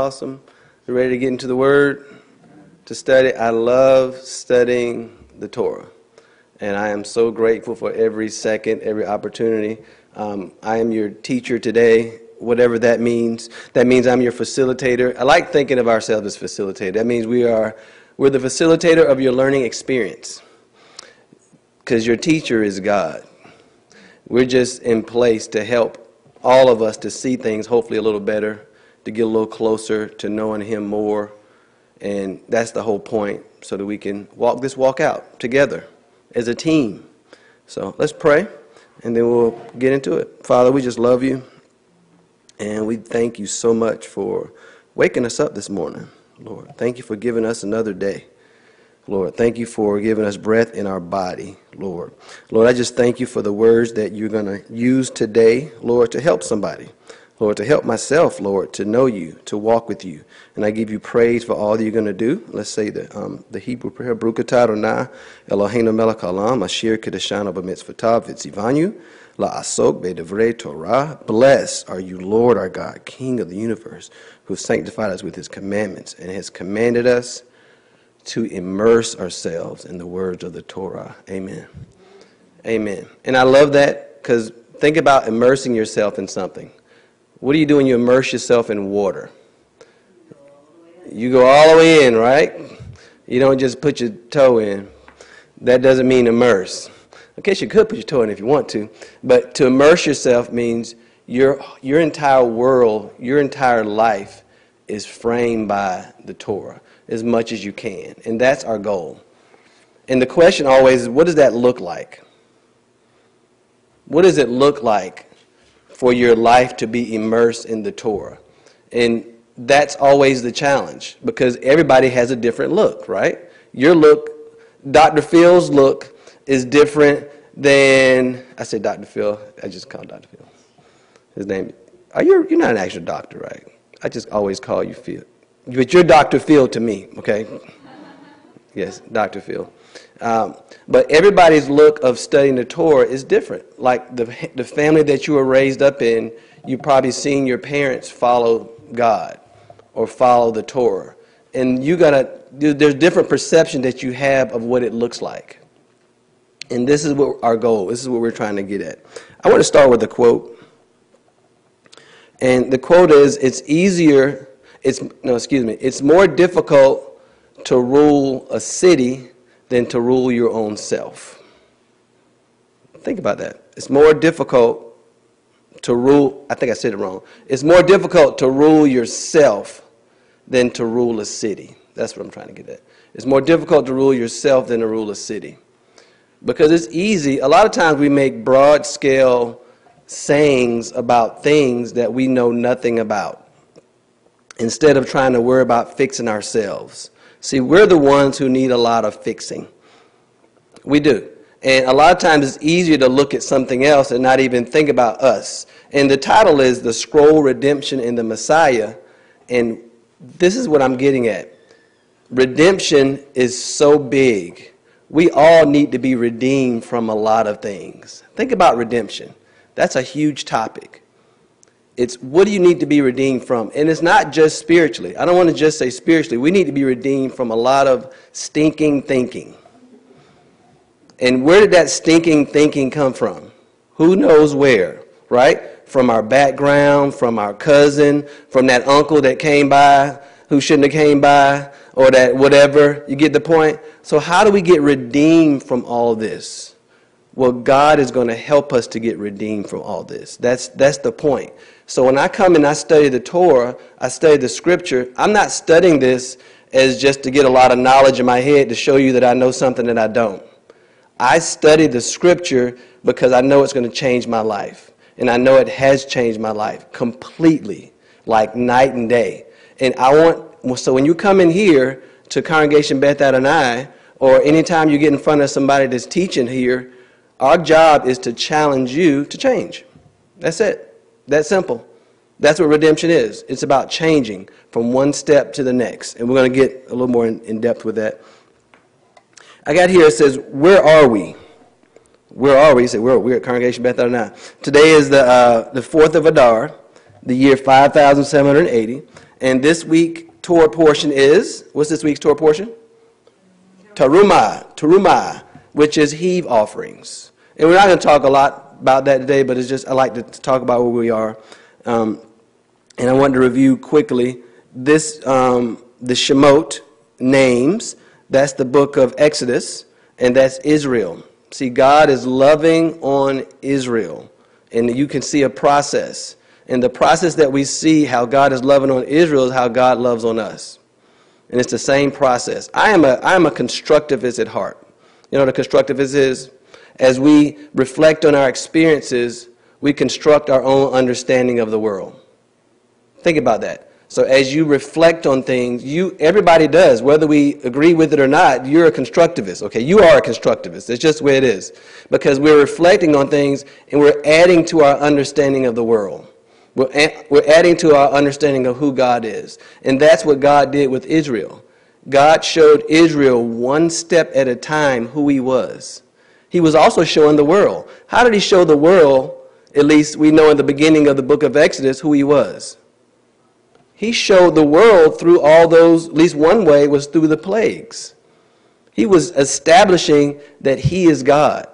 Awesome. You ready to get into the Word to study? I love studying the Torah, and I am so grateful for every second, every opportunity. Um, I am your teacher today, whatever that means. That means I'm your facilitator. I like thinking of ourselves as facilitator. That means we are we're the facilitator of your learning experience, because your teacher is God. We're just in place to help all of us to see things hopefully a little better to get a little closer to knowing Him more. And that's the whole point, so that we can walk this walk out together as a team. So let's pray, and then we'll get into it. Father, we just love you, and we thank you so much for waking us up this morning, Lord. Thank you for giving us another day. Lord, thank you for giving us breath in our body, Lord. Lord, I just thank you for the words that you're going to use today, Lord, to help somebody. Lord, to help myself, Lord, to know you, to walk with you. And I give you praise for all that you're going to do. Let's say the, um, the Hebrew prayer, Baruch Adonai, Eloheinu melech haolam, asher kedeshanu b'mitzvotav v'tzivanu, la'asok be'devrei Torah. Blessed are you, Lord our God, King of the universe, who sanctified us with his commandments and has commanded us to immerse ourselves in the words of the Torah. Amen. Amen. And I love that because think about immersing yourself in something. What do you do when you immerse yourself in water? You go all the way in, right? You don't just put your toe in. That doesn't mean immerse. I guess you could put your toe in if you want to, but to immerse yourself means your, your entire world, your entire life is framed by the Torah as much as you can. And that's our goal. And the question always is what does that look like? What does it look like for your life to be immersed in the Torah. And that's always the challenge because everybody has a different look, right? Your look, Dr. Phil's look is different than, I said Dr. Phil, I just call Dr. Phil. His name, are you, you're not an actual doctor, right? I just always call you Phil. But you're Dr. Phil to me, okay? Yes, Dr. Phil. Um, but everybody's look of studying the Torah is different. Like the, the family that you were raised up in, you've probably seen your parents follow God or follow the Torah. And you gotta, there's different perception that you have of what it looks like. And this is what our goal, this is what we're trying to get at. I want to start with a quote. And the quote is, it's easier, it's, no, excuse me, it's more difficult to rule a city than to rule your own self. Think about that. It's more difficult to rule, I think I said it wrong. It's more difficult to rule yourself than to rule a city. That's what I'm trying to get at. It's more difficult to rule yourself than to rule a city. Because it's easy. A lot of times we make broad scale sayings about things that we know nothing about instead of trying to worry about fixing ourselves. See, we're the ones who need a lot of fixing. We do. And a lot of times it's easier to look at something else and not even think about us. And the title is The Scroll Redemption and the Messiah. And this is what I'm getting at. Redemption is so big. We all need to be redeemed from a lot of things. Think about redemption. That's a huge topic. It's what do you need to be redeemed from? And it's not just spiritually. I don't want to just say spiritually. We need to be redeemed from a lot of stinking thinking. And where did that stinking thinking come from? Who knows where, right? From our background, from our cousin, from that uncle that came by who shouldn't have came by, or that whatever. You get the point? So how do we get redeemed from all this? Well, God is going to help us to get redeemed from all this. That's, that's the point. So when I come and I study the Torah, I study the scripture, I'm not studying this as just to get a lot of knowledge in my head to show you that I know something that I don't. I study the scripture because I know it's going to change my life. And I know it has changed my life completely, like night and day. And I want, so when you come in here to Congregation Beth Adonai, or anytime you get in front of somebody that's teaching here, our job is to challenge you to change. That's it. That's simple. That's what redemption is. It's about changing from one step to the next. And we're going to get a little more in, in depth with that. I got here, it says, Where are we? Where are we? He said, We're, we're at Congregation Beth Adonai. Today is the, uh, the 4th of Adar, the year 5780. And this week, Torah portion is, what's this week's Torah portion? Taruma, Taruma, which is heave offerings. And we're not going to talk a lot about that today, but it's just, I like to talk about where we are. Um, and I want to review quickly this, um, the Shemot names, that's the book of Exodus, and that's Israel. See, God is loving on Israel, and you can see a process. And the process that we see how God is loving on Israel is how God loves on us. And it's the same process. I am a, I am a constructivist at heart. You know the constructivist is? As we reflect on our experiences, we construct our own understanding of the world. Think about that. So as you reflect on things, you everybody does, whether we agree with it or not, you're a constructivist. Okay, you are a constructivist. It's just the way it is. Because we're reflecting on things and we're adding to our understanding of the world. We're, we're adding to our understanding of who God is. And that's what God did with Israel. God showed Israel one step at a time who he was. He was also showing the world. How did he show the world, at least we know in the beginning of the book of Exodus, who he was? He showed the world through all those, at least one way was through the plagues. He was establishing that he is God.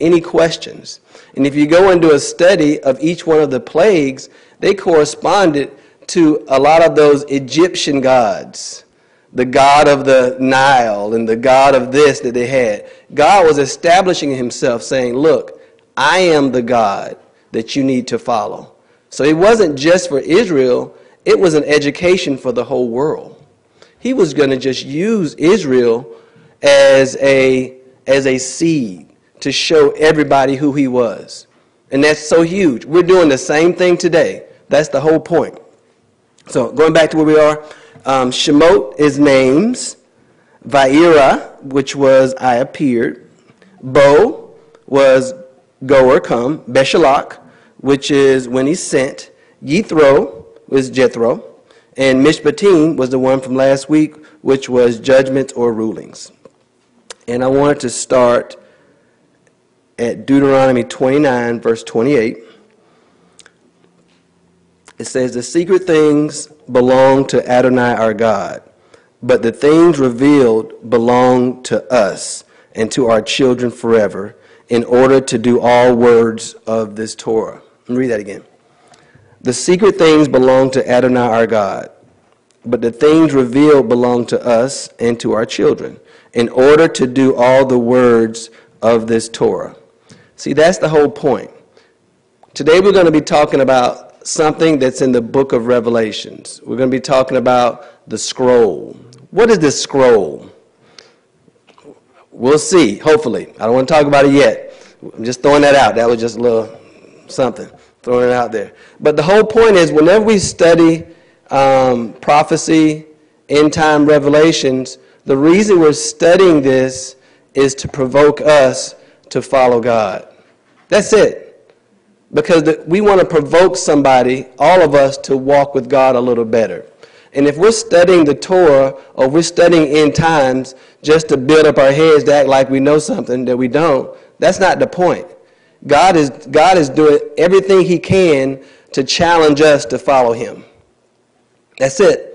Any questions? And if you go into a study of each one of the plagues, they corresponded to a lot of those Egyptian gods. The god of the Nile and the god of this that they had. God was establishing himself, saying, Look, I am the God that you need to follow. So it wasn't just for Israel, it was an education for the whole world. He was going to just use Israel as a, as a seed to show everybody who he was. And that's so huge. We're doing the same thing today. That's the whole point. So going back to where we are, um, Shemot is names. Vaira, which was I appeared. Bo was go or come. Beshalach, which is when he sent. Yithro was Jethro. And Mishpatim was the one from last week, which was judgments or rulings. And I wanted to start at Deuteronomy 29, verse 28. It says, The secret things belong to Adonai our God, but the things revealed belong to us and to our children forever, in order to do all words of this Torah. Let me read that again. The secret things belong to Adonai our God, but the things revealed belong to us and to our children, in order to do all the words of this Torah. See, that's the whole point. Today we're going to be talking about something that's in the book of Revelations. We're going to be talking about the scroll. What is this scroll? We'll see, hopefully. I don't want to talk about it yet. I'm just throwing that out. That was just a little something, throwing it out there. But the whole point is whenever we study um, prophecy, end time revelations, the reason we're studying this is to provoke us to follow God. That's it. Because we want to provoke somebody, all of us, to walk with God a little better. And if we're studying the Torah or we're studying end times just to build up our heads to act like we know something that we don't, that's not the point. God is, God is doing everything He can to challenge us to follow Him. That's it.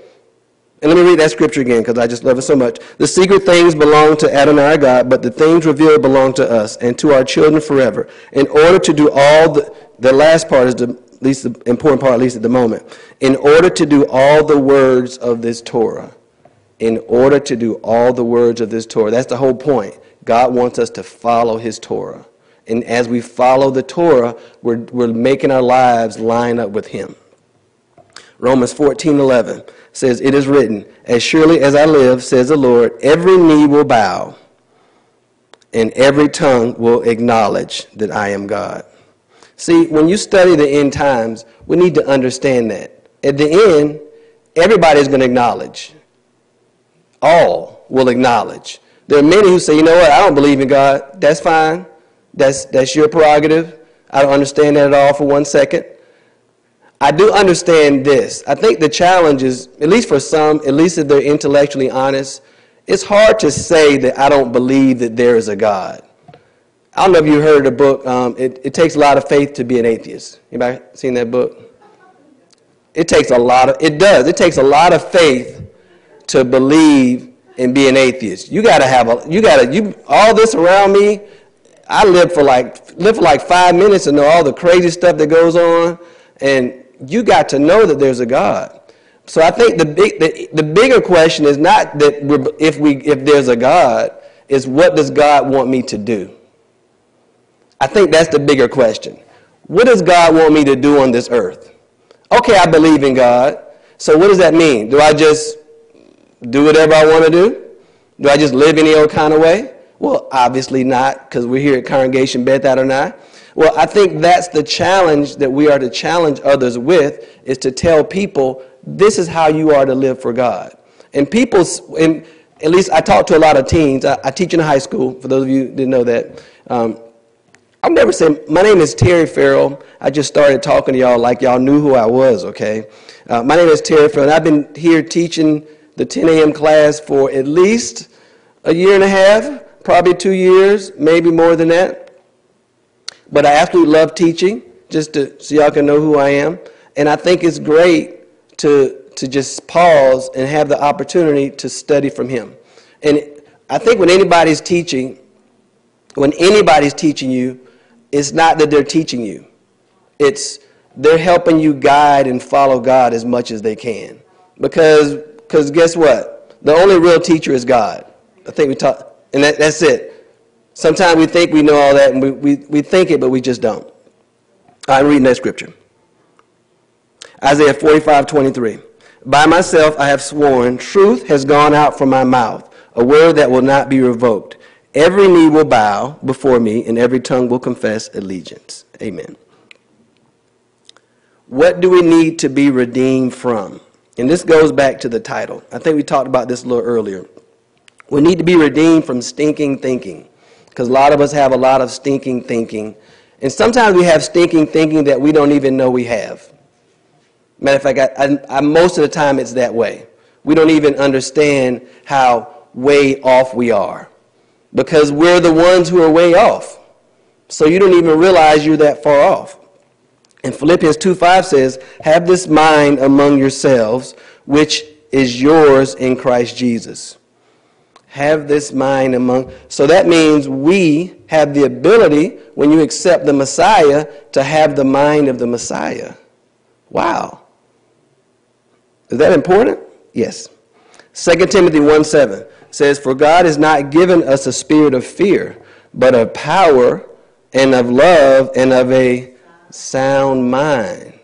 And let me read that scripture again because I just love it so much. The secret things belong to Adonai our God, but the things revealed belong to us and to our children forever. In order to do all the, the last part is the least the important part, at least at the moment. In order to do all the words of this Torah. In order to do all the words of this Torah. That's the whole point. God wants us to follow his Torah. And as we follow the Torah, we're, we're making our lives line up with him. Romans 14 11 says, It is written, As surely as I live, says the Lord, every knee will bow, and every tongue will acknowledge that I am God. See, when you study the end times, we need to understand that. At the end, everybody's going to acknowledge. All will acknowledge. There are many who say, you know what, I don't believe in God. That's fine. That's, that's your prerogative. I don't understand that at all for one second. I do understand this. I think the challenge is, at least for some, at least if they're intellectually honest, it's hard to say that I don't believe that there is a God. I don't know if you heard the book. Um, it, it takes a lot of faith to be an atheist. Anybody seen that book? It takes a lot of, it does, it takes a lot of faith to believe and be an atheist. You gotta have a, you gotta, you, all this around me, I live for like, live for like five minutes and know all the crazy stuff that goes on. And you got to know that there's a God. So I think the big, the, the bigger question is not that if we, if there's a God, is what does God want me to do? I think that's the bigger question. What does God want me to do on this earth? Okay, I believe in God. So what does that mean? Do I just do whatever I want to do? Do I just live any old kind of way? Well, obviously not, because we're here at Congregation Beth Adonai. Well, I think that's the challenge that we are to challenge others with, is to tell people this is how you are to live for God. And people, and at least I talk to a lot of teens. I, I teach in high school, for those of you didn't know that. Um, I've never said, my name is Terry Farrell. I just started talking to y'all like y'all knew who I was, okay? Uh, my name is Terry Farrell, and I've been here teaching the 10 a.m. class for at least a year and a half, probably two years, maybe more than that. But I absolutely love teaching, just to, so y'all can know who I am. And I think it's great to, to just pause and have the opportunity to study from him. And I think when anybody's teaching, when anybody's teaching you, it's not that they're teaching you. It's they're helping you guide and follow God as much as they can. Because because guess what? The only real teacher is God. I think we talk, and that, that's it. Sometimes we think we know all that, and we, we, we think it, but we just don't. I'm reading that scripture. Isaiah 45, 23. By myself I have sworn, truth has gone out from my mouth, a word that will not be revoked. Every knee will bow before me, and every tongue will confess allegiance. Amen. What do we need to be redeemed from? And this goes back to the title. I think we talked about this a little earlier. We need to be redeemed from stinking thinking because a lot of us have a lot of stinking thinking. And sometimes we have stinking thinking that we don't even know we have. Matter of fact, I, I, I, most of the time it's that way. We don't even understand how way off we are because we're the ones who are way off. So you don't even realize you're that far off. And Philippians 2 5 says, Have this mind among yourselves, which is yours in Christ Jesus. Have this mind among. So that means we have the ability, when you accept the Messiah, to have the mind of the Messiah. Wow. Is that important? Yes. 2 Timothy 1 7 says, For God has not given us a spirit of fear, but of power and of love and of a sound mind.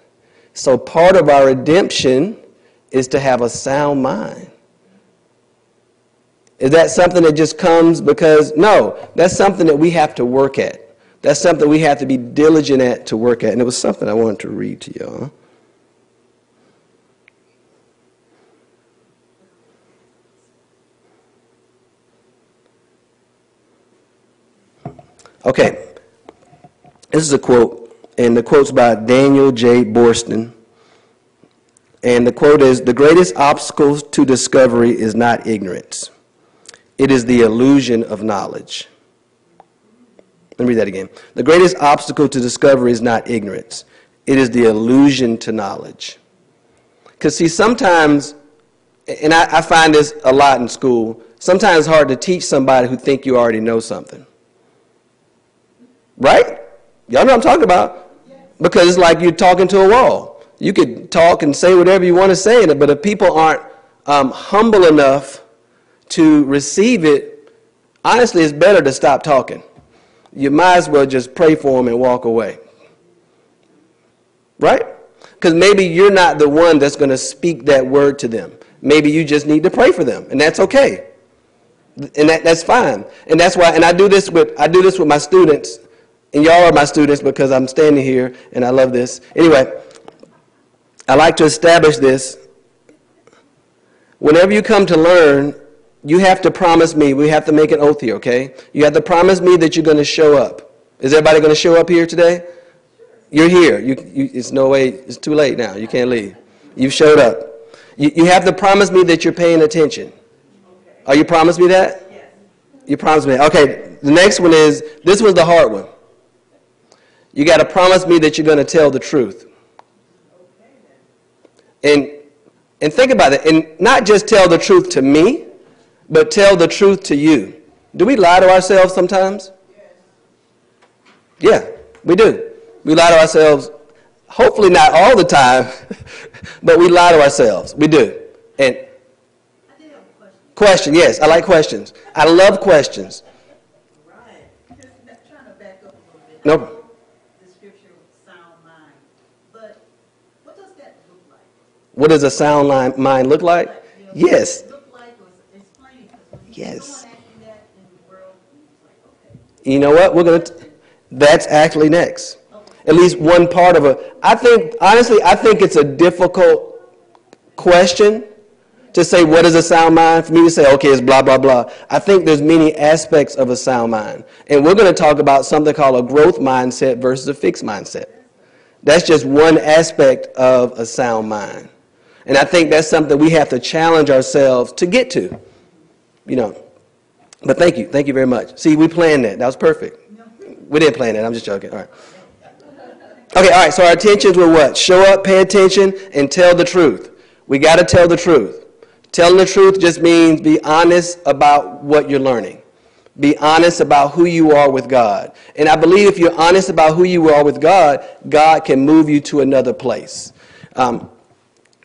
So part of our redemption is to have a sound mind. Is that something that just comes because? No, that's something that we have to work at. That's something we have to be diligent at to work at. And it was something I wanted to read to y'all. Okay, this is a quote and the quote's by Daniel J. Boorstin. And the quote is The greatest obstacle to discovery is not ignorance, it is the illusion of knowledge. Let me read that again. The greatest obstacle to discovery is not ignorance, it is the illusion to knowledge. Because, see, sometimes, and I, I find this a lot in school, sometimes it's hard to teach somebody who think you already know something. Right? Y'all know what I'm talking about. Because it's like you're talking to a wall. You could talk and say whatever you want to say in it, but if people aren't um, humble enough to receive it, honestly, it's better to stop talking. You might as well just pray for them and walk away. Right? Because maybe you're not the one that's going to speak that word to them. Maybe you just need to pray for them, and that's okay. And that, that's fine. And that's why, and I do this with I do this with my students and y'all are my students because I'm standing here and I love this. Anyway, I like to establish this. Whenever you come to learn, you have to promise me, we have to make an oath here, okay? You have to promise me that you're going to show up. Is everybody going to show up here today? You're here. You, you, it's no way, it's too late now. You can't leave. You've showed up. You, you have to promise me that you're paying attention. Are you promise me that? Yes. You promise me. Okay, the next one is, this was the hard one. You got to promise me that you're going to tell the truth. And, and think about it, and not just tell the truth to me, but tell the truth to you. Do we lie to ourselves sometimes? Yeah, we do. We lie to ourselves, hopefully not all the time, but we lie to ourselves. We do. And I did have a question. question, yes, I like questions. I love questions. Right. Just not- trying to back up a little bit. No. I know The scripture, sound mind, but what does that look like? What does a sound line, mind look like? Yes, Yes. you know what? We're going to, that's actually next. At least one part of it. I think, honestly, I think it's a difficult question to say what is a sound mind. For me to say, okay, it's blah, blah, blah. I think there's many aspects of a sound mind. And we're going to talk about something called a growth mindset versus a fixed mindset. That's just one aspect of a sound mind. And I think that's something we have to challenge ourselves to get to. You know. But thank you. Thank you very much. See, we planned that. That was perfect. We didn't plan that. I'm just joking. All right. Okay, all right. So our intentions were what? Show up, pay attention, and tell the truth. We got to tell the truth. Telling the truth just means be honest about what you're learning. Be honest about who you are with God. And I believe if you're honest about who you are with God, God can move you to another place. Um,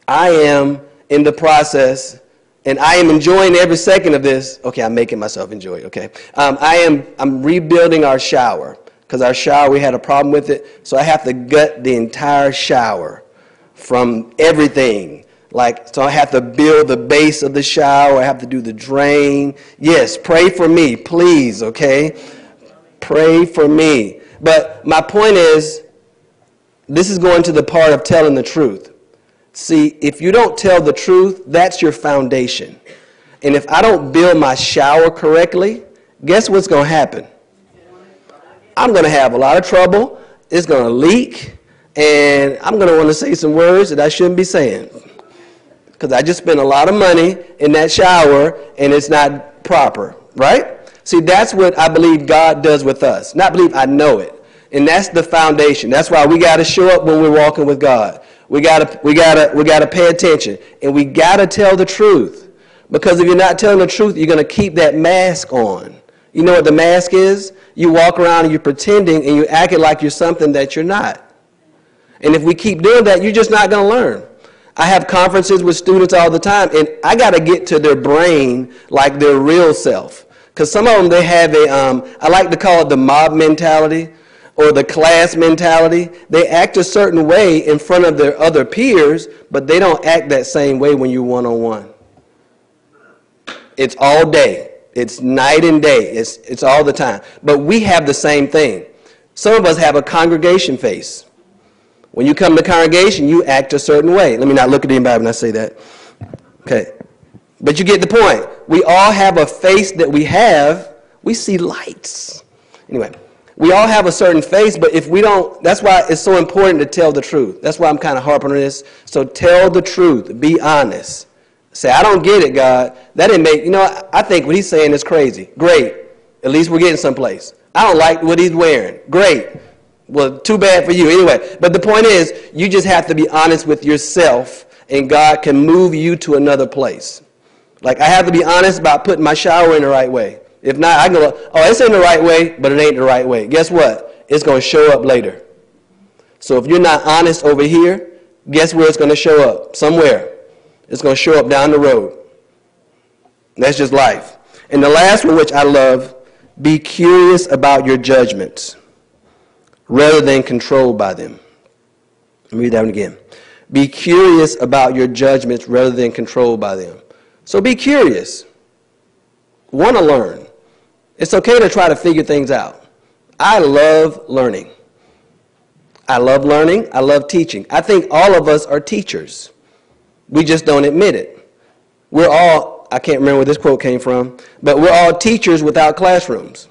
I am in the process, and I am enjoying every second of this. Okay, I'm making myself enjoy it, okay? Um, I am I'm rebuilding our shower because our shower, we had a problem with it. So I have to gut the entire shower from everything. Like, so I have to build the base of the shower. I have to do the drain. Yes, pray for me, please, okay? Pray for me. But my point is, this is going to the part of telling the truth. See, if you don't tell the truth, that's your foundation. And if I don't build my shower correctly, guess what's going to happen? I'm going to have a lot of trouble. It's going to leak. And I'm going to want to say some words that I shouldn't be saying. Because I just spent a lot of money in that shower and it's not proper, right? See, that's what I believe God does with us. Not believe, I know it. And that's the foundation. That's why we got to show up when we're walking with God. We got to we got to we got to pay attention and we got to tell the truth. Because if you're not telling the truth, you're to keep that mask on. You know what the mask is? You walk around and you're pretending and you're acting like you're something that you're not. And if we keep doing that, you're just not to learn. I have conferences with students all the time, and I got to get to their brain like their real self. Because some of them, they have a, um, I like to call it the mob mentality or the class mentality. They act a certain way in front of their other peers, but they don't act that same way when you're one on one. It's all day. It's night and day. It's, it's all the time. But we have the same thing. Some of us have a congregation face. When you come to congregation, you act a certain way. Let me not look at anybody when I say that. Okay. But you get the point. We all have a face that we have. We see lights. Anyway, we all have a certain face, but if we don't, that's why it's so important to tell the truth. That's why I'm kind of harping on this. So tell the truth. Be honest. Say, I don't get it, God. That didn't make, you know, I think what he's saying is crazy. Great. At least we're getting someplace. I don't like what he's wearing. Great. Well, too bad for you. Anyway, but the point is, you just have to be honest with yourself, and God can move you to another place. Like, I have to be honest about putting my shower in the right way. If not, I can go, oh, it's in the right way, but it ain't the right way. Guess what? It's going to show up later. So if you're not honest over here, guess where it's going to show up? Somewhere. It's going to show up down the road. That's just life. And the last one, which I love, be curious about your judgments rather than controlled by them. Let me read that one again. Be curious about your judgments rather than controlled by them. So be curious. Want to learn. It's okay to try to figure things out. I love learning. I love learning. I love teaching. I think all of us are teachers. We just don't admit it. We're all, I can't remember where this quote came from, but we're all teachers without classrooms.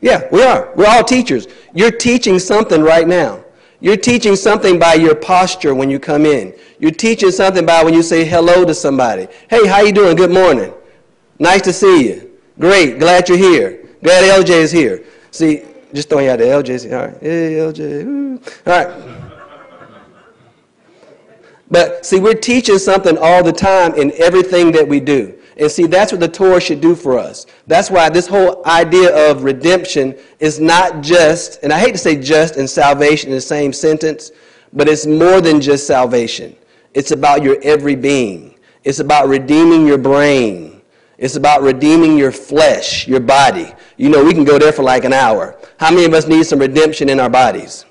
Yeah, we are. We're all teachers. You're teaching something right now. You're teaching something by your posture when you come in. You're teaching something by when you say hello to somebody. Hey, how you doing? Good morning. Nice to see you. Great. Glad you're here. Glad LJ is here. See, just throwing out there. LJ's. All right. Hey, LJ. Woo. All right. But see, we're teaching something all the time in everything that we do. And see, that's what the Torah should do for us. That's why this whole idea of redemption is not just, and I hate to say just and salvation in the same sentence, but it's more than just salvation. It's about your every being. It's about redeeming your brain. It's about redeeming your flesh, your body. You know, we can go there for like an hour. How many of us need some redemption in our bodies?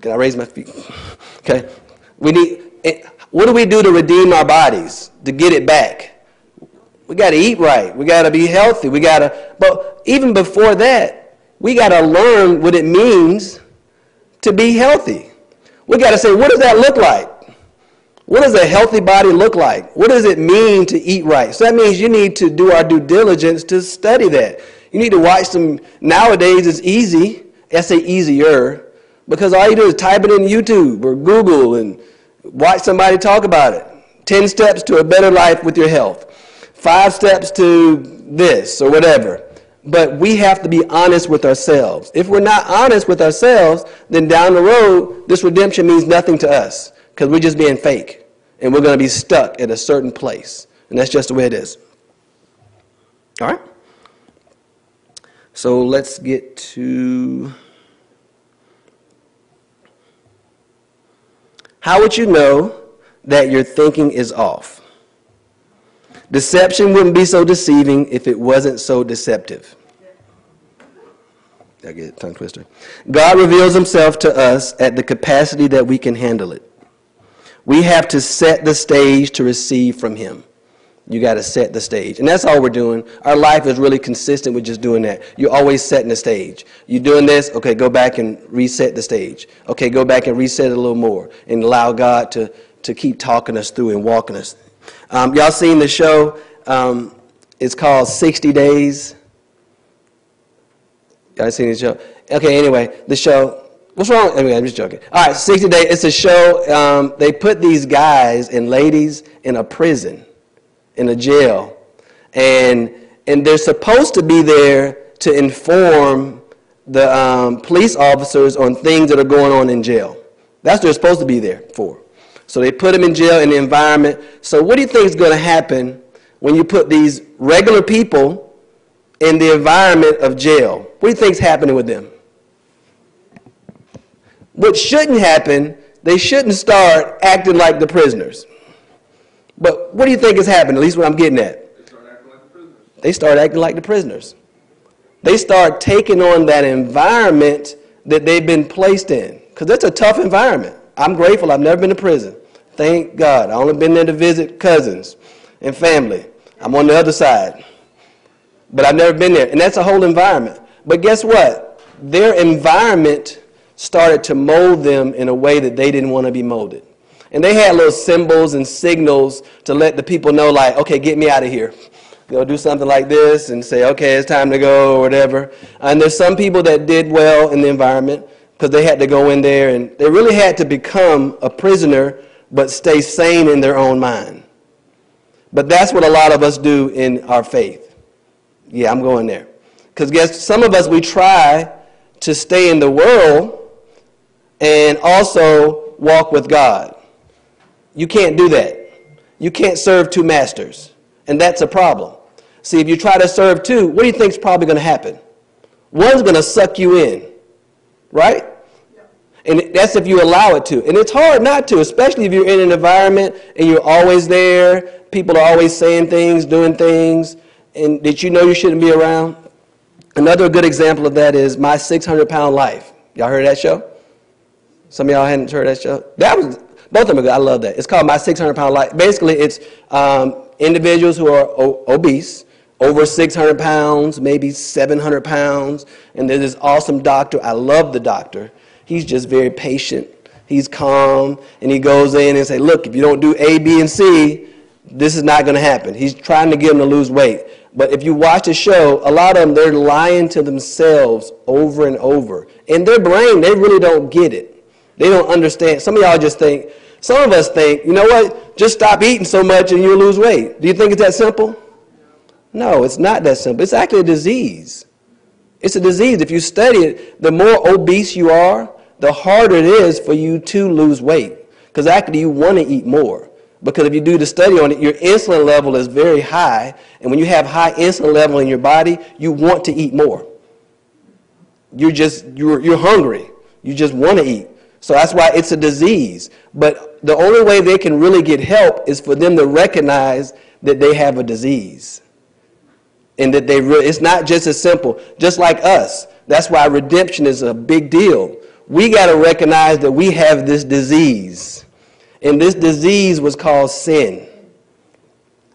Can I raise my feet? Okay. We need, what do we do to redeem our bodies, to get it back? We got to eat right. We got to be healthy. We got to, but even before that, we got to learn what it means to be healthy. We got to say, what does that look like? What does a healthy body look like? What does it mean to eat right? So that means you need to do our due diligence to study that. You need to watch some, nowadays it's easy, I say easier, because all you do is type it in YouTube or Google and watch somebody talk about it. 10 steps to a better life with your health. Five steps to this or whatever. But we have to be honest with ourselves. If we're not honest with ourselves, then down the road, this redemption means nothing to us because we're just being fake and we're going to be stuck at a certain place. And that's just the way it is. All right? So let's get to. How would you know that your thinking is off? Deception wouldn't be so deceiving if it wasn't so deceptive. I get tongue twister. God reveals himself to us at the capacity that we can handle it. We have to set the stage to receive from him. You got to set the stage. And that's all we're doing. Our life is really consistent with just doing that. You're always setting the stage. You're doing this, okay, go back and reset the stage. Okay, go back and reset it a little more and allow God to, to keep talking us through and walking us. Um, y'all seen the show? Um, it's called 60 Days. Y'all seen the show? Okay, anyway, the show. What's wrong? I mean, I'm just joking. All right, 60 Days. It's a show. Um, they put these guys and ladies in a prison in a jail. And, and they're supposed to be there to inform the um, police officers on things that are going on in jail. That's what they're supposed to be there for. So they put them in jail in the environment. So what do you think is going to happen when you put these regular people in the environment of jail? What do you think is happening with them? What shouldn't happen, they shouldn't start acting like the prisoners. But what do you think is happening? At least what I'm getting at. They start acting like the prisoners. They start taking on that environment that they've been placed in. Because it's a tough environment. I'm grateful I've never been to prison. Thank God. I only been there to visit cousins and family. I'm on the other side. But I've never been there. And that's a whole environment. But guess what? Their environment started to mold them in a way that they didn't want to be molded. And they had little symbols and signals to let the people know, like, okay, get me out of here. They'll do something like this and say, okay, it's time to go or whatever. And there's some people that did well in the environment because they had to go in there and they really had to become a prisoner but stay sane in their own mind. But that's what a lot of us do in our faith. Yeah, I'm going there. Because guess some of us we try to stay in the world and also walk with God. You can't do that. You can't serve two masters. And that's a problem. See, if you try to serve two, what do you think is probably going to happen? One's going to suck you in, right? And that's if you allow it to. And it's hard not to, especially if you're in an environment and you're always there. People are always saying things, doing things, and that you know you shouldn't be around. Another good example of that is My 600 Pound Life. Y'all heard that show? Some of y'all hadn't heard that show? That was both of them are good. I love that. It's called My 600 Pound Life. Basically, it's um, individuals who are o- obese, over 600 pounds, maybe 700 pounds, and there's this awesome doctor. I love the doctor. He's just very patient. He's calm, and he goes in and say, "Look, if you don't do A, B, and C, this is not going to happen." He's trying to get them to lose weight. But if you watch the show, a lot of them they're lying to themselves over and over. In their brain, they really don't get it. They don't understand. Some of y'all just think, some of us think, you know what, just stop eating so much and you'll lose weight. Do you think it's that simple? No, it's not that simple. It's actually a disease. It's a disease. If you study it, the more obese you are, the harder it is for you to lose weight. Because actually, you want to eat more. Because if you do the study on it, your insulin level is very high. And when you have high insulin level in your body, you want to eat more. You're just, you're, you're hungry. You just want to eat. So that's why it's a disease. But the only way they can really get help is for them to recognize that they have a disease. And that they really, it's not just as simple, just like us. That's why redemption is a big deal. We got to recognize that we have this disease. And this disease was called sin.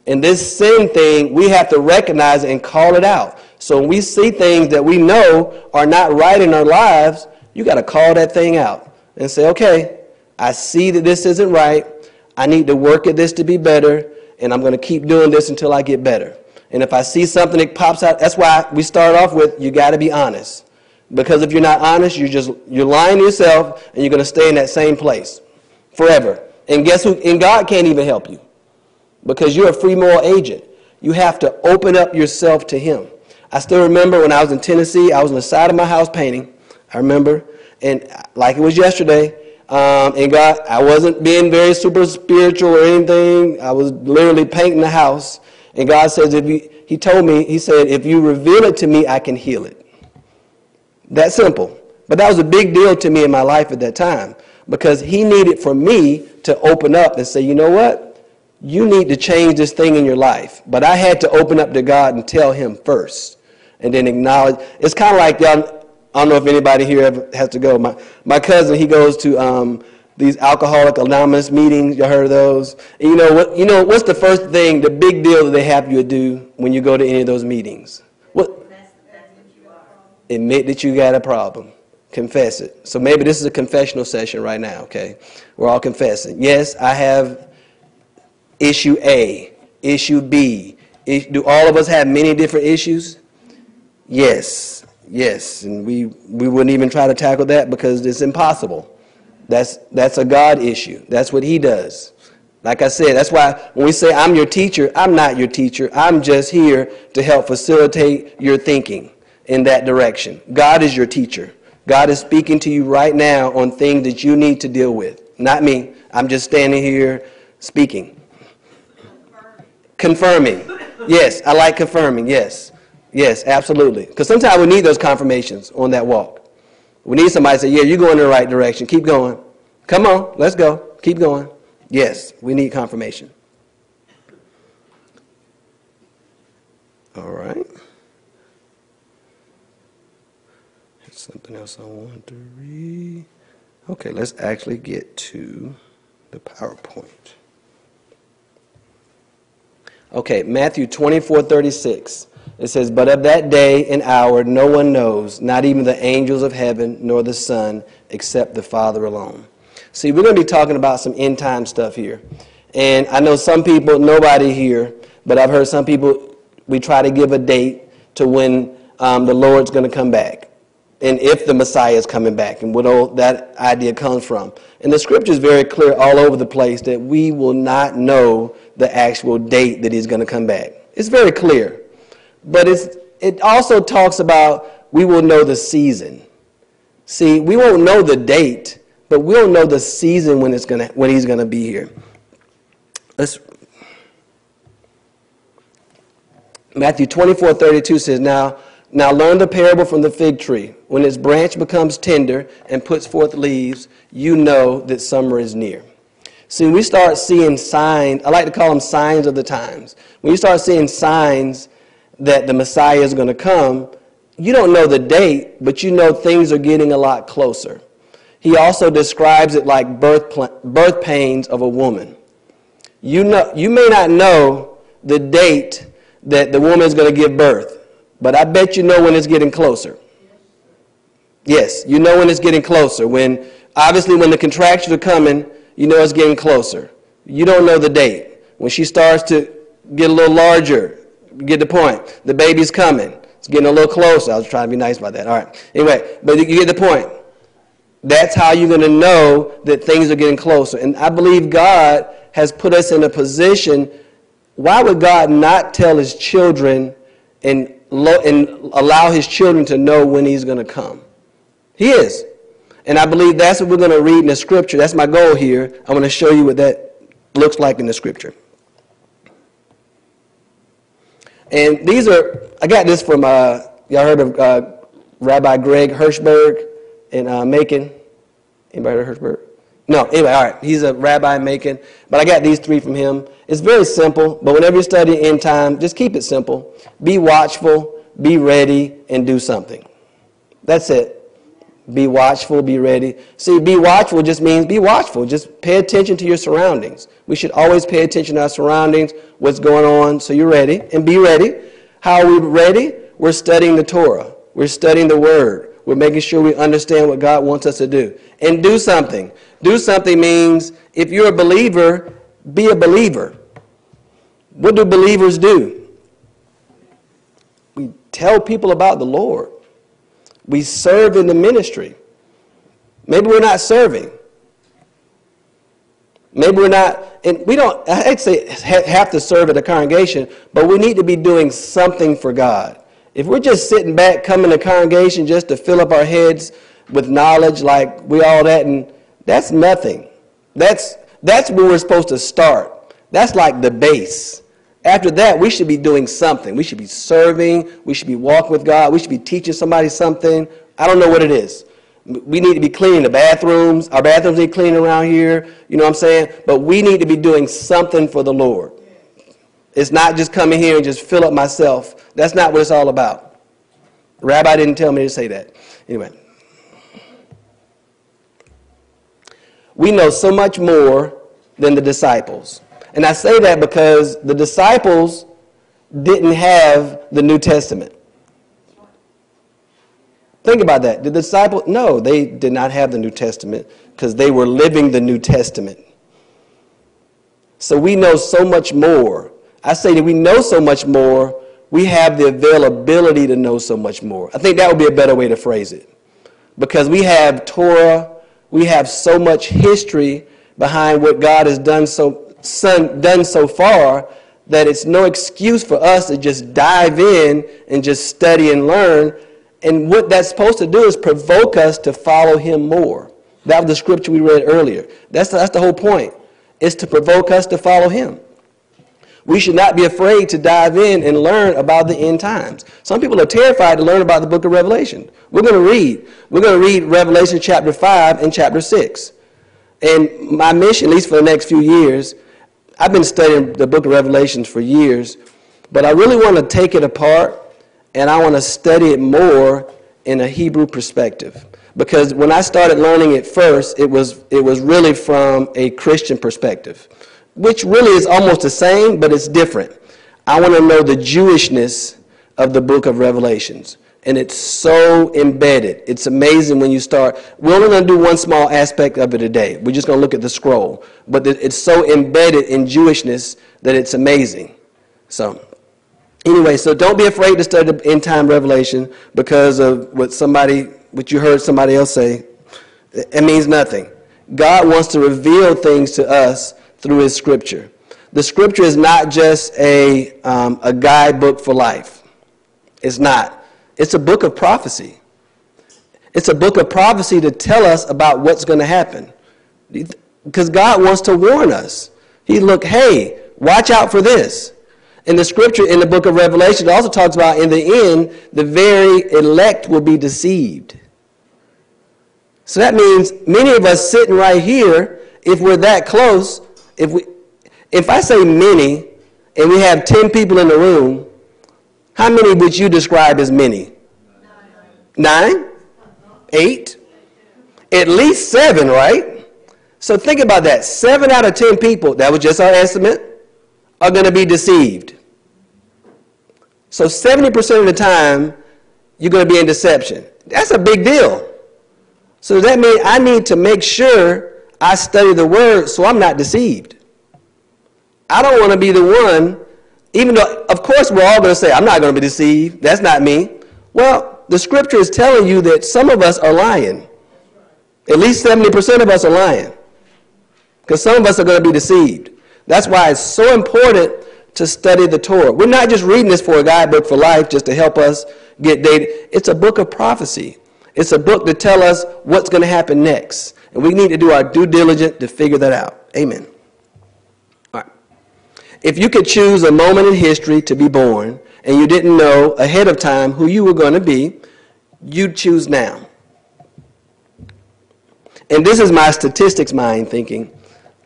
And this sin thing, we have to recognize and call it out. So when we see things that we know are not right in our lives, you got to call that thing out and say, okay, I see that this isn't right. I need to work at this to be better, and I'm going to keep doing this until I get better. And if I see something that pops out, that's why we start off with you got to be honest. Because if you're not honest, you're just you're lying to yourself, and you're going to stay in that same place forever. And guess who? And God can't even help you because you're a free moral agent. You have to open up yourself to Him. I still remember when I was in Tennessee, I was on the side of my house painting. I remember, and like it was yesterday. Um, and God, I wasn't being very super spiritual or anything. I was literally painting the house. And God says, if you, He told me, He said, if you reveal it to me, I can heal it. That simple. But that was a big deal to me in my life at that time because He needed for me to open up and say, you know what? You need to change this thing in your life. But I had to open up to God and tell Him first and then acknowledge. It's kind of like, y'all, I don't know if anybody here ever has to go. My, my cousin, he goes to um, these Alcoholic Anonymous meetings. You heard of those? And you know what? You know what's the first thing, the big deal that they have you do when you go to any of those meetings? What? Admit that you got a problem. Confess it. So maybe this is a confessional session right now. Okay, we're all confessing. Yes, I have issue A, issue B. Do all of us have many different issues? Yes, yes, and we, we wouldn't even try to tackle that because it's impossible. That's, that's a God issue. That's what He does. Like I said, that's why when we say I'm your teacher, I'm not your teacher. I'm just here to help facilitate your thinking in that direction. God is your teacher. God is speaking to you right now on things that you need to deal with. Not me. I'm just standing here speaking. Confirming. Yes, I like confirming. Yes. Yes, absolutely. Because sometimes we need those confirmations on that walk. We need somebody to say, yeah, you're going in the right direction. Keep going. Come on, let's go. Keep going. Yes, we need confirmation. All right. There's something else I want to read. Okay, let's actually get to the PowerPoint. Okay, Matthew 24 36. It says, But of that day and hour no one knows, not even the angels of heaven, nor the Son, except the Father alone. See, we're going to be talking about some end time stuff here. And I know some people, nobody here, but I've heard some people, we try to give a date to when um, the Lord's going to come back. And if the Messiah is coming back, and what all that idea comes from. And the scripture is very clear all over the place that we will not know the actual date that he's going to come back. It's very clear. But it's, it also talks about we will know the season. See, we won't know the date, but we'll know the season when, it's gonna, when he's going to be here. Let's, Matthew 24, 32 says, Now, now learn the parable from the fig tree. When its branch becomes tender and puts forth leaves, you know that summer is near. See, we start seeing signs, I like to call them signs of the times. When you start seeing signs that the Messiah is going to come, you don't know the date, but you know things are getting a lot closer. He also describes it like birth, pl- birth pains of a woman. You, know, you may not know the date that the woman is going to give birth, but I bet you know when it's getting closer. Yes, you know when it's getting closer. When obviously when the contractions are coming, you know it's getting closer. You don't know the date. When she starts to get a little larger, you get the point. The baby's coming. It's getting a little closer. I was trying to be nice about that. All right. Anyway, but you get the point. That's how you're going to know that things are getting closer. And I believe God has put us in a position. Why would God not tell his children and, lo- and allow his children to know when he's going to come? He is. And I believe that's what we're going to read in the scripture. That's my goal here. I want to show you what that looks like in the scripture. And these are, I got this from, uh, y'all heard of uh, Rabbi Greg Hirschberg in uh, Macon? Anybody heard of Hirschberg? No, anyway, all right. He's a rabbi in Macon. But I got these three from him. It's very simple, but whenever you study end time, just keep it simple. Be watchful, be ready, and do something. That's it. Be watchful, be ready. See, be watchful just means be watchful. Just pay attention to your surroundings. We should always pay attention to our surroundings, what's going on, so you're ready. And be ready. How are we ready? We're studying the Torah, we're studying the Word. We're making sure we understand what God wants us to do. And do something. Do something means if you're a believer, be a believer. What do believers do? We tell people about the Lord. We serve in the ministry. Maybe we're not serving. Maybe we're not, and we don't, I'd say have to serve at a congregation, but we need to be doing something for God. If we're just sitting back, coming to congregation just to fill up our heads with knowledge like we all that, and that's nothing. That's, that's where we're supposed to start. That's like the base. After that, we should be doing something. We should be serving. We should be walking with God. We should be teaching somebody something. I don't know what it is. We need to be cleaning the bathrooms. Our bathrooms need cleaning around here. You know what I'm saying? But we need to be doing something for the Lord. It's not just coming here and just fill up myself. That's not what it's all about. Rabbi didn't tell me to say that. Anyway. We know so much more than the disciples. And I say that because the disciples didn't have the New Testament. Think about that. The disciples, no, they did not have the New Testament because they were living the New Testament. So we know so much more. I say that we know so much more, we have the availability to know so much more. I think that would be a better way to phrase it. Because we have Torah, we have so much history behind what God has done so, son, done so far that it's no excuse for us to just dive in and just study and learn. And what that's supposed to do is provoke us to follow Him more. That was the scripture we read earlier. That's the, that's the whole point, It's to provoke us to follow Him. We should not be afraid to dive in and learn about the end times. Some people are terrified to learn about the book of Revelation. We're going to read. We're going to read Revelation chapter 5 and chapter 6. And my mission, at least for the next few years, I've been studying the book of Revelations for years, but I really want to take it apart and I want to study it more in a Hebrew perspective. Because when I started learning it first, it was, it was really from a Christian perspective which really is almost the same, but it's different. I want to know the Jewishness of the book of Revelations. And it's so embedded. It's amazing when you start. We're only going to do one small aspect of it today. We're just going to look at the scroll. But it's so embedded in Jewishness that it's amazing. So, anyway, so don't be afraid to study the end time revelation because of what somebody, what you heard somebody else say. It means nothing. God wants to reveal things to us through his scripture. The scripture is not just a, um, a guidebook for life. It's not. It's a book of prophecy. It's a book of prophecy to tell us about what's going to happen. Because God wants to warn us. He look, hey, watch out for this. In the scripture in the book of Revelation, it also talks about in the end, the very elect will be deceived. So that means many of us sitting right here, if we're that close, if we, if I say many, and we have 10 people in the room, how many would you describe as many? Nine? Eight? At least seven, right? So think about that. Seven out of 10 people, that was just our estimate, are going to be deceived. So 70% of the time, you're going to be in deception. That's a big deal. So that means I need to make sure I study the word so I'm not deceived. I don't want to be the one, even though, of course, we're all going to say, I'm not going to be deceived. That's not me. Well, the scripture is telling you that some of us are lying. At least 70% of us are lying. Because some of us are going to be deceived. That's why it's so important to study the Torah. We're not just reading this for a guidebook for life just to help us get dated. It's a book of prophecy. It's a book to tell us what's going to happen next. And we need to do our due diligence to figure that out. Amen. If you could choose a moment in history to be born and you didn't know ahead of time who you were going to be, you'd choose now. And this is my statistics mind thinking.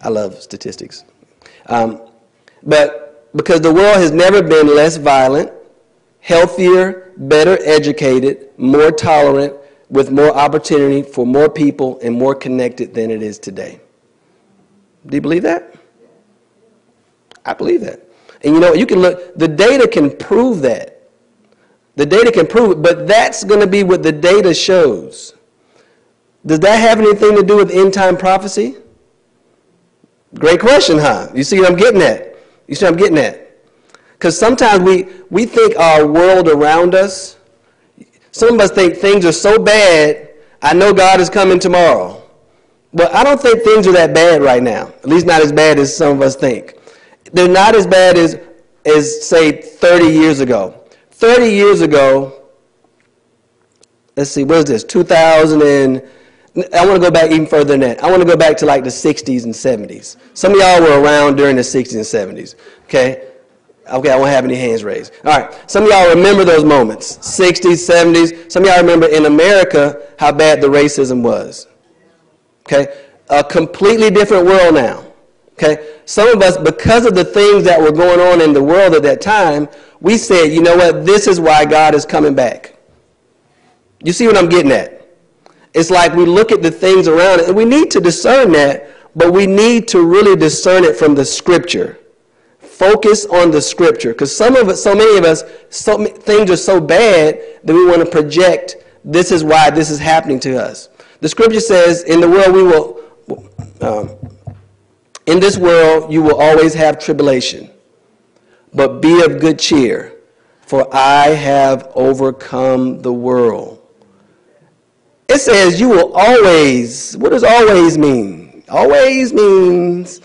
I love statistics. Um, but because the world has never been less violent, healthier, better educated, more tolerant, with more opportunity for more people and more connected than it is today. Do you believe that? I believe that. And you know, you can look, the data can prove that. The data can prove it, but that's going to be what the data shows. Does that have anything to do with end time prophecy? Great question, huh? You see what I'm getting at? You see what I'm getting at? Because sometimes we, we think our world around us, some of us think things are so bad, I know God is coming tomorrow. But I don't think things are that bad right now, at least not as bad as some of us think. They're not as bad as, as say, 30 years ago. 30 years ago, let's see, what is this? 2000 and I want to go back even further than that. I want to go back to like the 60s and 70s. Some of y'all were around during the 60s and 70s. Okay? Okay, I won't have any hands raised. All right. Some of y'all remember those moments 60s, 70s. Some of y'all remember in America how bad the racism was. Okay? A completely different world now. Okay? Some of us, because of the things that were going on in the world at that time, we said, you know what? This is why God is coming back. You see what I'm getting at? It's like we look at the things around it, and we need to discern that, but we need to really discern it from the scripture. Focus on the scripture, because some of us, so many of us, so things are so bad that we want to project this is why this is happening to us. The scripture says, "In the world we will, um, in this world you will always have tribulation, but be of good cheer, for I have overcome the world." It says you will always, what does always mean? Always means,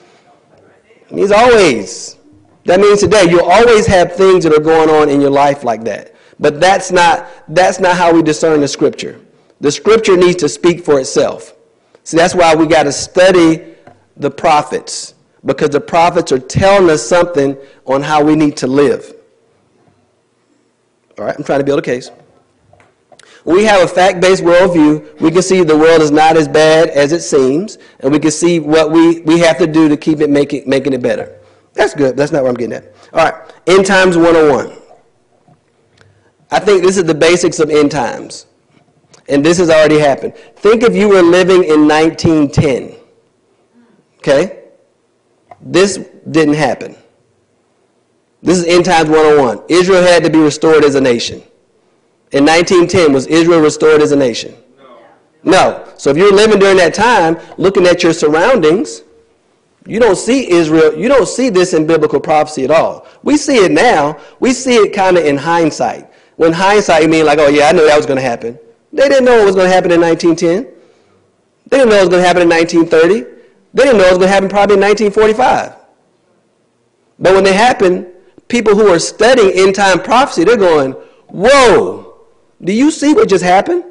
means always. That means today you'll always have things that are going on in your life like that. But that's not, that's not how we discern the scripture. The scripture needs to speak for itself. See, that's why we got to study the prophets, because the prophets are telling us something on how we need to live. All right, I'm trying to build a case. We have a fact based worldview, we can see the world is not as bad as it seems, and we can see what we, we have to do to keep it making, making it better. That's good. That's not what I'm getting at. All right, end times 101. I think this is the basics of end times. And this has already happened. Think if you were living in 1910. Okay? This didn't happen. This is end times 101. Israel had to be restored as a nation. In 1910, was Israel restored as a nation? No. No. So if you're living during that time, looking at your surroundings, you don't see Israel, you don't see this in biblical prophecy at all. We see it now. We see it kind of in hindsight. When hindsight, you mean like, oh yeah, I knew that was going to happen. They didn't know it was going to happen in 1910. They didn't know it was going to happen in 1930. They didn't know it was going to happen probably in 1945. But when it happened, people who are studying end time prophecy, they're going, whoa, do you see what just happened?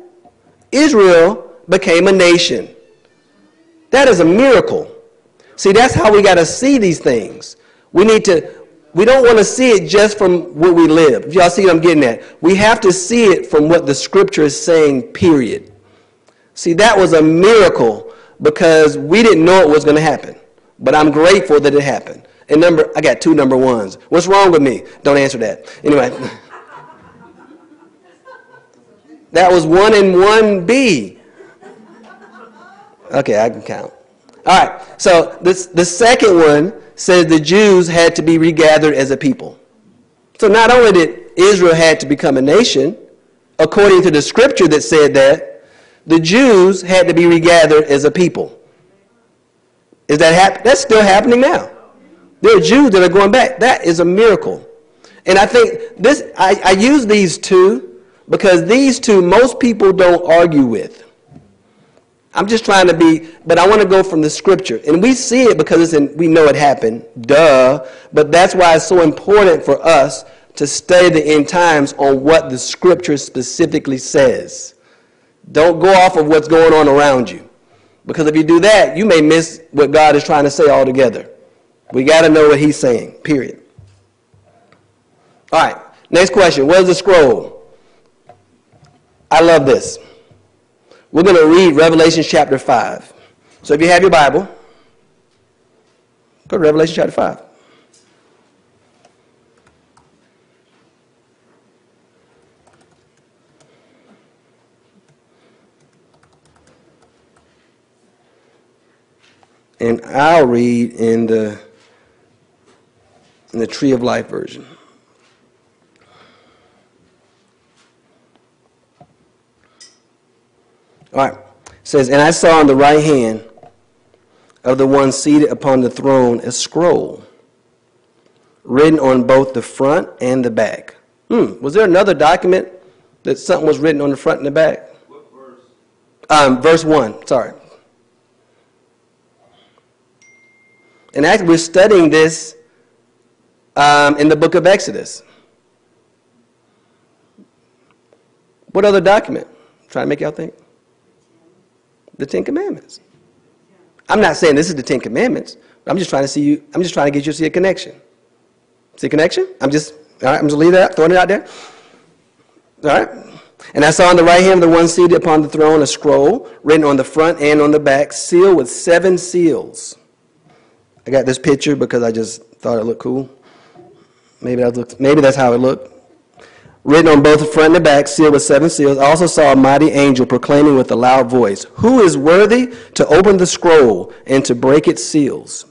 Israel became a nation. That is a miracle. See, that's how we got to see these things. We need to, we don't want to see it just from where we live. Y'all see what I'm getting at? We have to see it from what the scripture is saying, period. See, that was a miracle because we didn't know it was going to happen. But I'm grateful that it happened. And number, I got two number ones. What's wrong with me? Don't answer that. Anyway. That was 1 and 1B. Okay, I can count. All right, so this, the second one says the Jews had to be regathered as a people. So not only did Israel had to become a nation, according to the scripture that said that, the Jews had to be regathered as a people. Is that hap- That's still happening now. There are Jews that are going back. That is a miracle. And I think this, I, I use these two because these two, most people don't argue with. I'm just trying to be, but I want to go from the scripture. And we see it because it's in, we know it happened, duh. But that's why it's so important for us to study the end times on what the scripture specifically says. Don't go off of what's going on around you. Because if you do that, you may miss what God is trying to say altogether. We got to know what He's saying, period. All right, next question. What is the scroll? I love this. We're going to read Revelation chapter 5. So if you have your Bible, go to Revelation chapter 5. And I'll read in the in the Tree of Life version. All right. It says, And I saw on the right hand of the one seated upon the throne a scroll written on both the front and the back. Hmm. Was there another document that something was written on the front and the back? What verse? Um, verse 1, sorry. And actually, we're studying this um, in the book of Exodus. What other document? Trying to make y'all think. The Ten Commandments. I'm not saying this is the Ten Commandments. I'm just trying to see you. I'm just trying to get you to see a connection. See a connection? I'm just. All right. I'm just leaving that, throwing it out there. All right. And I saw on the right hand of the one seated upon the throne a scroll written on the front and on the back, sealed with seven seals. I got this picture because I just thought it looked cool. Maybe that looked, maybe that's how it looked. Written on both the front and the back, sealed with seven seals. I also saw a mighty angel proclaiming with a loud voice, Who is worthy to open the scroll and to break its seals?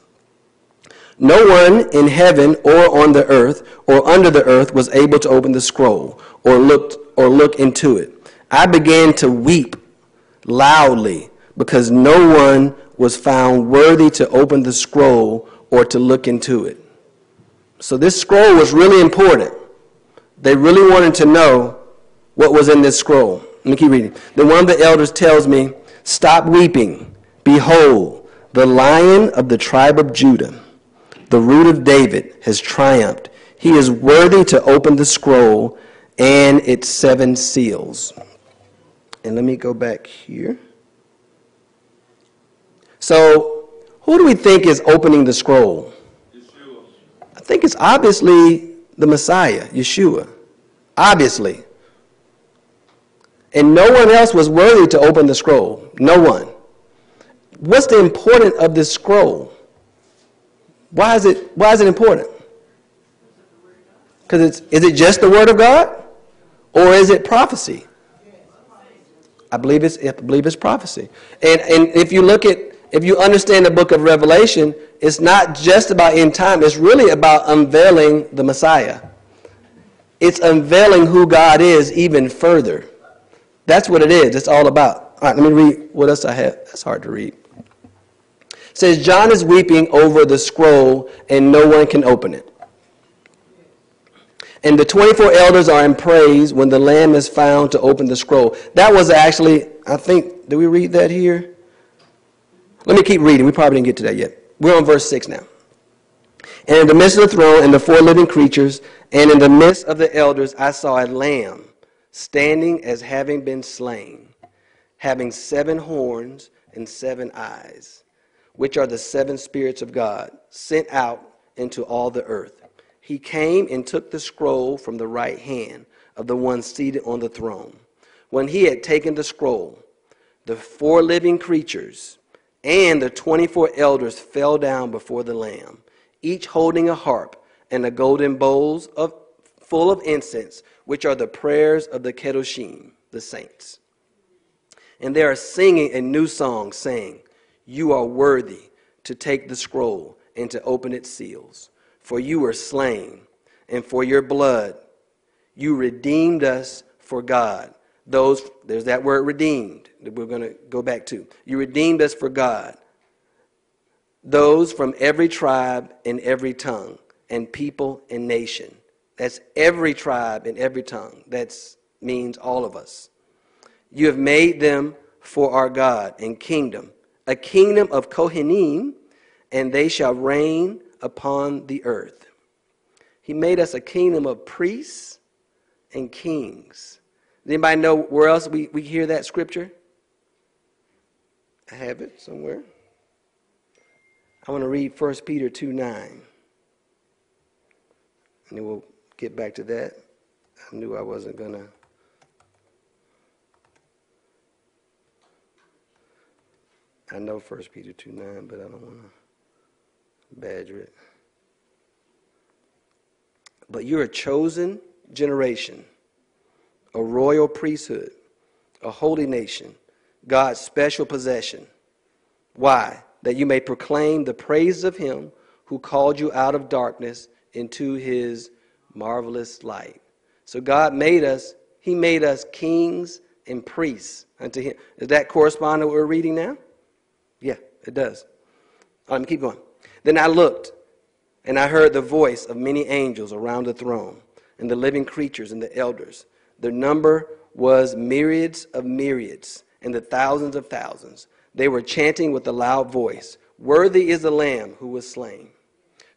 No one in heaven or on the earth or under the earth was able to open the scroll or looked or look into it. I began to weep loudly because no one was found worthy to open the scroll or to look into it. So this scroll was really important. They really wanted to know what was in this scroll. Let me keep reading. Then one of the elders tells me, Stop weeping. Behold, the lion of the tribe of Judah, the root of David, has triumphed. He is worthy to open the scroll and its seven seals. And let me go back here. So, who do we think is opening the scroll? Yeshua. I think it's obviously the Messiah, Yeshua. Obviously. And no one else was worthy to open the scroll. No one. What's the importance of this scroll? Why is it, why is it important? Because it's, is it just the Word of God? Or is it prophecy? I believe it's, I believe it's prophecy. And, and if you look at, if you understand the book of Revelation, it's not just about end time, it's really about unveiling the Messiah. It's unveiling who God is even further. That's what it is. It's all about. All right, let me read what else I have. That's hard to read. It says, John is weeping over the scroll, and no one can open it. And the 24 elders are in praise when the Lamb is found to open the scroll. That was actually, I think, did we read that here? Let me keep reading. We probably didn't get to that yet. We're on verse 6 now. And in the midst of the throne and the four living creatures, and in the midst of the elders, I saw a lamb standing as having been slain, having seven horns and seven eyes, which are the seven spirits of God, sent out into all the earth. He came and took the scroll from the right hand of the one seated on the throne. When he had taken the scroll, the four living creatures and the 24 elders fell down before the Lamb, each holding a harp and a golden bowls of, full of incense, which are the prayers of the Kedoshim, the saints. And they are singing a new song, saying, You are worthy to take the scroll and to open its seals. For you were slain, and for your blood you redeemed us for God. Those, there's that word redeemed that we're going to go back to. You redeemed us for God. Those from every tribe and every tongue, and people and nation. That's every tribe and every tongue. That means all of us. You have made them for our God and kingdom, a kingdom of Kohanim, and they shall reign upon the earth. He made us a kingdom of priests and kings. Anybody know where else we, we hear that scripture? I have it somewhere. I want to read 1 Peter 2 9. And then we'll get back to that. I knew I wasn't going to. I know 1 Peter 2 9, but I don't want to badger it. But you're a chosen generation, a royal priesthood, a holy nation, God's special possession. Why? That you may proclaim the praise of him who called you out of darkness into his marvelous light. So God made us, he made us kings and priests unto him. Does that correspond to what we're reading now? Yeah, it does. All right, keep going. Then I looked, and I heard the voice of many angels around the throne, and the living creatures and the elders. Their number was myriads of myriads, and the thousands of thousands. They were chanting with a loud voice Worthy is the Lamb who was slain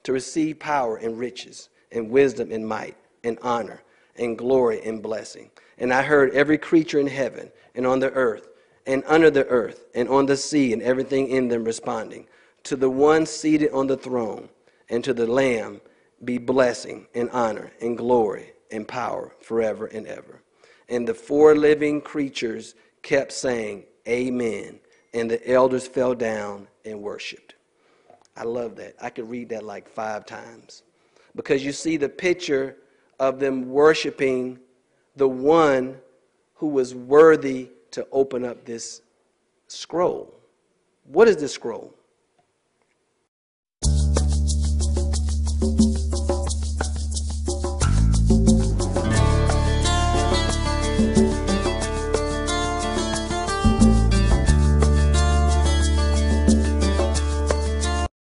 to receive power and riches, and wisdom and might, and honor, and glory and blessing. And I heard every creature in heaven, and on the earth, and under the earth, and on the sea, and everything in them responding to the one seated on the throne, and to the Lamb be blessing, and honor, and glory, and power forever and ever. And the four living creatures kept saying, Amen. And the elders fell down and worshiped. I love that. I could read that like five times. Because you see the picture of them worshiping the one who was worthy to open up this scroll. What is this scroll?